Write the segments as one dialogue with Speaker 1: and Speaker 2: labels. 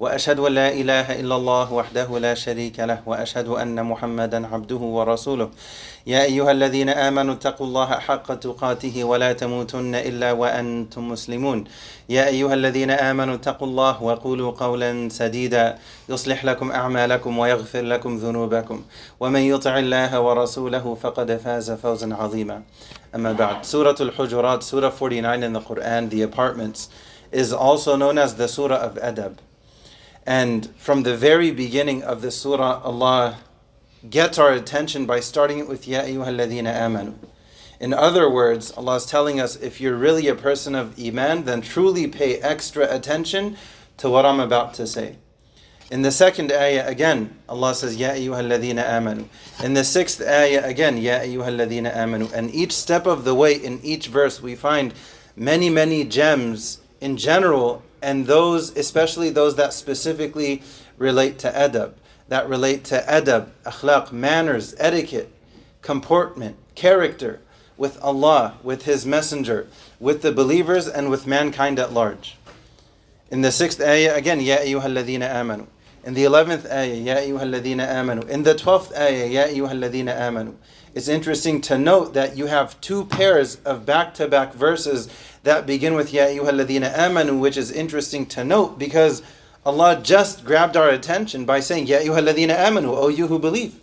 Speaker 1: واشهد ان لا اله الا الله وحده لا شريك له واشهد ان محمدا عبده ورسوله يا ايها الذين امنوا اتقوا الله حق تقاته ولا تموتن الا وانتم مسلمون يا ايها الذين امنوا اتقوا الله وقولوا قولا سديدا يصلح لكم اعمالكم ويغفر لكم ذنوبكم ومن يطع الله ورسوله فقد فاز فوزا عظيما اما بعد سوره الحجرات سوره 49 in the Quran the apartments is also known as the surah of adab And from the very beginning of the surah, Allah gets our attention by starting it with Ya ayyuhalladhina amanu. In other words, Allah is telling us if you're really a person of Iman, then truly pay extra attention to what I'm about to say. In the second ayah again, Allah says, Ya ayyuhalladhina amanu. In the sixth ayah again, Ya ayyuhalladhina amanu. And each step of the way in each verse, we find many, many gems in general, and those, especially those that specifically relate to adab, that relate to adab, akhlaq, manners, etiquette, comportment, character with Allah, with His Messenger, with the believers, and with mankind at large. In the sixth ayah, again, Ya ayyuhalladhina amanu. In the eleventh ayah, Ya ayyuhalladhina amanu. In the twelfth ayah, Ya ayyuhalladhina amanu it's interesting to note that you have two pairs of back to back verses that begin with Ya ayyuhalladhina amanu, which is interesting to note because Allah just grabbed our attention by saying Ya ayyuhalladhina amanu, O you who believe.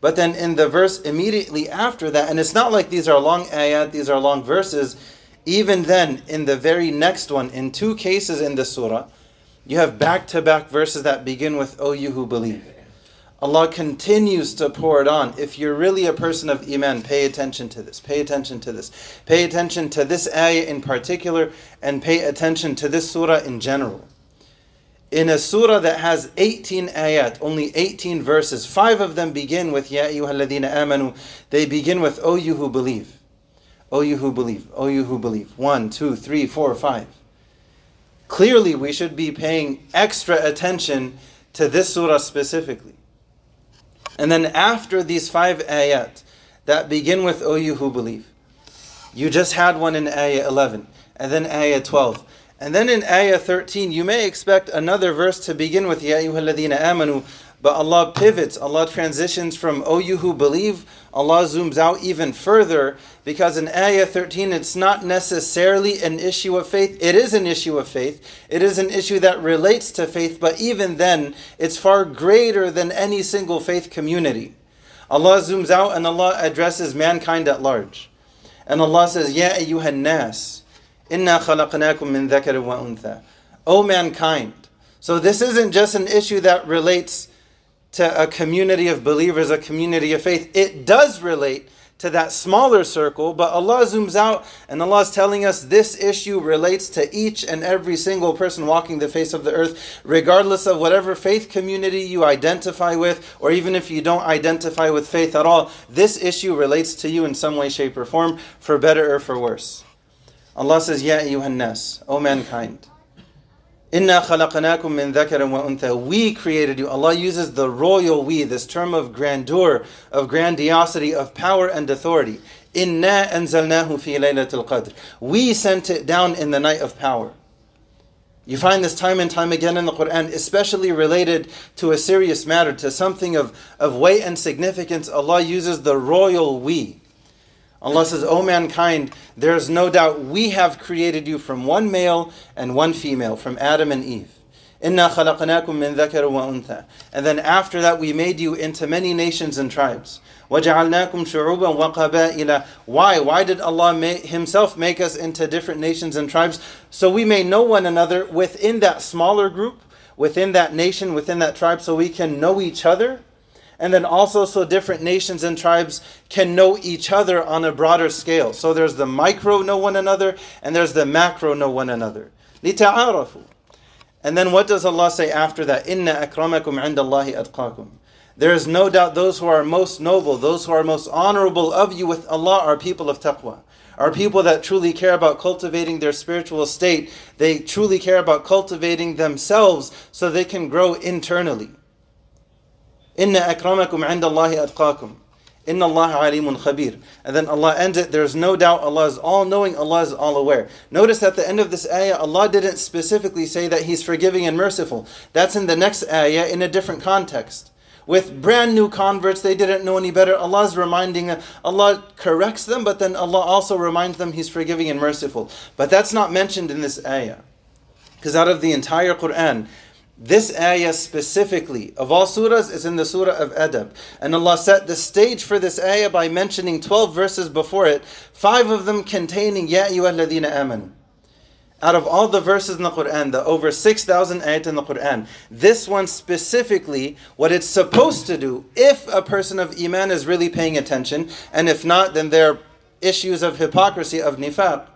Speaker 1: But then in the verse immediately after that, and it's not like these are long ayat, these are long verses, even then in the very next one, in two cases in the surah, you have back to back verses that begin with O you who believe. Allah continues to pour it on. If you're really a person of Iman, pay attention to this, pay attention to this, pay attention to this ayah in particular, and pay attention to this surah in general. In a surah that has 18 ayat, only 18 verses, five of them begin with Ya ayyuhalladhina amanu. They begin with O you who believe. O you who believe. O you who believe. One, two, three, four, five. Clearly, we should be paying extra attention to this surah specifically. And then after these five ayat that begin with, O you who believe, you just had one in ayah 11, and then ayah 12. And then in ayah 13, you may expect another verse to begin with, Ya ayyuhalladhina amanu, but Allah pivots, Allah transitions from, O oh, you who believe, Allah zooms out even further because in Ayah 13, it's not necessarily an issue of faith. It is an issue of faith. It is an issue that relates to faith, but even then, it's far greater than any single faith community. Allah zooms out and Allah addresses mankind at large. And Allah says, Ya ayyuhan nas, inna khalaqnakum min dhakarin wa untha. O mankind. So this isn't just an issue that relates to a community of believers, a community of faith. It does relate to that smaller circle, but Allah zooms out and Allah is telling us this issue relates to each and every single person walking the face of the earth, regardless of whatever faith community you identify with, or even if you don't identify with faith at all, this issue relates to you in some way, shape, or form, for better or for worse. Allah says, Ya ayyuhan O mankind. Inna khalaqnakum min dhakarin wa untha. We created you. Allah uses the royal we, this term of grandeur, of grandiosity, of power and authority. Inna anzalnahu fi laylatul qadr. We sent it down in the night of power. You find this time and time again in the Quran, especially related to a serious matter, to something of, of weight and significance. Allah uses the royal we. Allah says, O mankind, there is no doubt we have created you from one male and one female, from Adam and Eve. Inna min wa untha. And then after that, we made you into many nations and tribes. وَجَعَلْنَاكُمْ شُعُوبًا وَقَبَائِلًا Why? Why did Allah make, Himself make us into different nations and tribes? So we may know one another within that smaller group, within that nation, within that tribe, so we can know each other and then also so different nations and tribes can know each other on a broader scale. So there's the micro know one another, and there's the macro know one another. لِتَعَارَفُوا And then what does Allah say after that? إِنَّ أَكْرَمَكُمْ عِنْدَ اللَّهِ أَتْقَاكُمْ There is no doubt those who are most noble, those who are most honorable of you with Allah are people of taqwa. Are people that truly care about cultivating their spiritual state. They truly care about cultivating themselves so they can grow internally. إِنَّ أَكْرَمَكُمْ عِنْدَ اللَّهِ أَتْقَاكُمْ Inna Allah alimun khabir. And then Allah ends it, there's no doubt Allah is all knowing, Allah is all aware. Notice at the end of this ayah, Allah didn't specifically say that He's forgiving and merciful. That's in the next ayah in a different context. With brand new converts, they didn't know any better. Allah's reminding them, Allah corrects them, but then Allah also reminds them He's forgiving and merciful. But that's not mentioned in this ayah. Because out of the entire Quran, this ayah specifically of all surahs is in the surah of Adab. And Allah set the stage for this ayah by mentioning 12 verses before it, five of them containing Ya ayyuhalladhina amanu. Out of all the verses in the Quran, the over 6,000 ayat in the Quran, this one specifically, what it's supposed to do if a person of Iman is really paying attention, and if not, then there are issues of hypocrisy, of nifaq.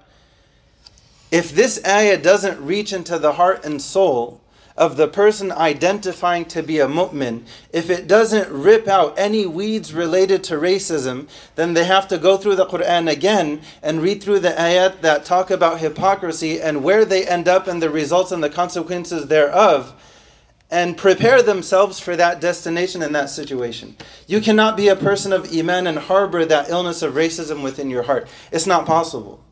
Speaker 1: If this ayah doesn't reach into the heart and soul, of the person identifying to be a mu'min, if it doesn't rip out any weeds related to racism, then they have to go through the Quran again and read through the ayat that talk about hypocrisy and where they end up and the results and the consequences thereof. And prepare themselves for that destination and that situation. You cannot be a person of Iman and harbor that illness of racism within your heart. It's not possible.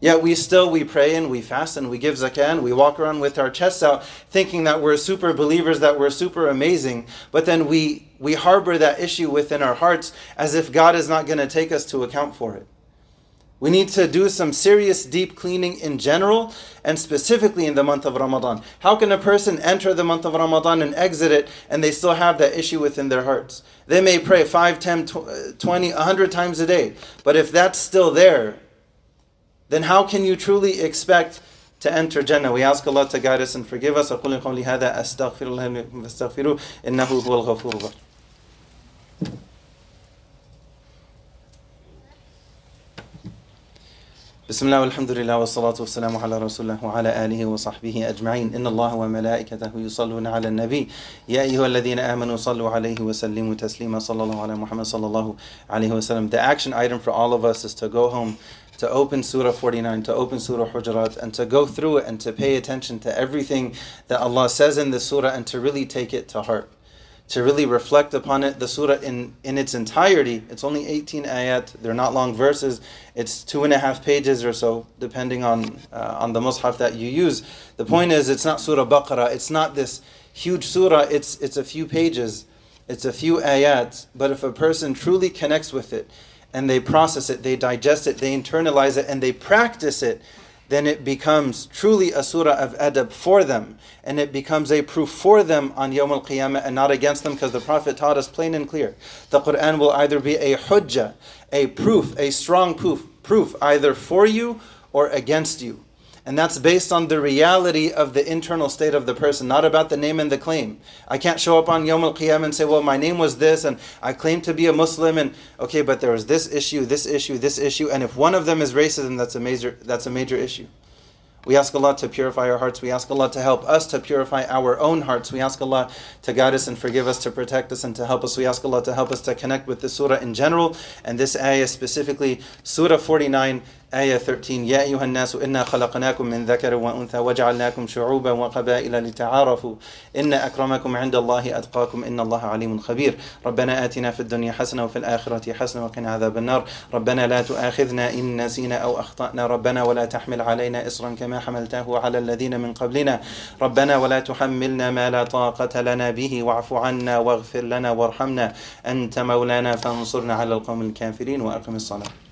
Speaker 1: Yet we still we pray and we fast and we give zakah and we walk around with our chests out, thinking that we're super believers, that we're super amazing. But then we we harbor that issue within our hearts as if God is not going to take us to account for it. We need to do some serious deep cleaning in general and specifically in the month of Ramadan. How can a person enter the month of Ramadan and exit it and they still have that issue within their hearts? They may pray 5, 10, uh, 20, 100 times a day, but if that's still there, then how can you truly expect to enter Jannah? We ask Allah to guide us and forgive us. أقول قولي هذا أستغفر الله لكم فاستغفروه إنه هو الغفور الرحيم بسم الله والحمد لله والصلاة والسلام على رسول الله وعلى آله وصحبه أجمعين إن الله وملائكته يصلون على النبي يا أيها الذين آمنوا صلوا عليه وسلموا تسليما صلى الله على محمد صلى الله عليه وسلم The action item for all of us is to go home to open Surah 49, to open Surah Hujarat, and to go through it and to pay attention to everything that Allah says in the Surah and to really take it to heart. To really reflect upon it, the surah in, in its entirety, it's only 18 ayat, they're not long verses, it's two and a half pages or so, depending on, uh, on the mushaf that you use. The point is, it's not Surah Baqarah, it's not this huge surah, it's, it's a few pages, it's a few ayat, but if a person truly connects with it, and they process it, they digest it, they internalize it, and they practice it, then it becomes truly a surah of adab for them. And it becomes a proof for them on Yawm al Qiyamah and not against them because the Prophet taught us plain and clear. The Quran will either be a hujjah, a proof, a strong proof, proof either for you or against you. And that's based on the reality of the internal state of the person, not about the name and the claim. I can't show up on Yom Al Qiyam and say, well, my name was this, and I claim to be a Muslim, and okay, but there was this issue, this issue, this issue, and if one of them is racism, that's a major, that's a major issue. We ask Allah to purify our hearts. We ask Allah to help us to purify our own hearts. We ask Allah to guide us and forgive us, to protect us and to help us. We ask Allah to help us to connect with the surah in general and this ayah specifically, Surah 49. آية 13 يا أيها الناس إنا خلقناكم من ذكر وأنثى وجعلناكم شعوبا وقبائل لتعارفوا إن أكرمكم عند الله أتقاكم إن الله عليم خبير ربنا آتنا في الدنيا حسنة وفي الآخرة حسنة وقنا عذاب النار ربنا لا تؤاخذنا إن نسينا أو أخطأنا ربنا ولا تحمل علينا إصرا كما حملته على الذين من قبلنا ربنا ولا تحملنا ما لا طاقة لنا به واعف عنا واغفر لنا وارحمنا أنت مولانا فانصرنا على القوم الكافرين وأقم الصلاة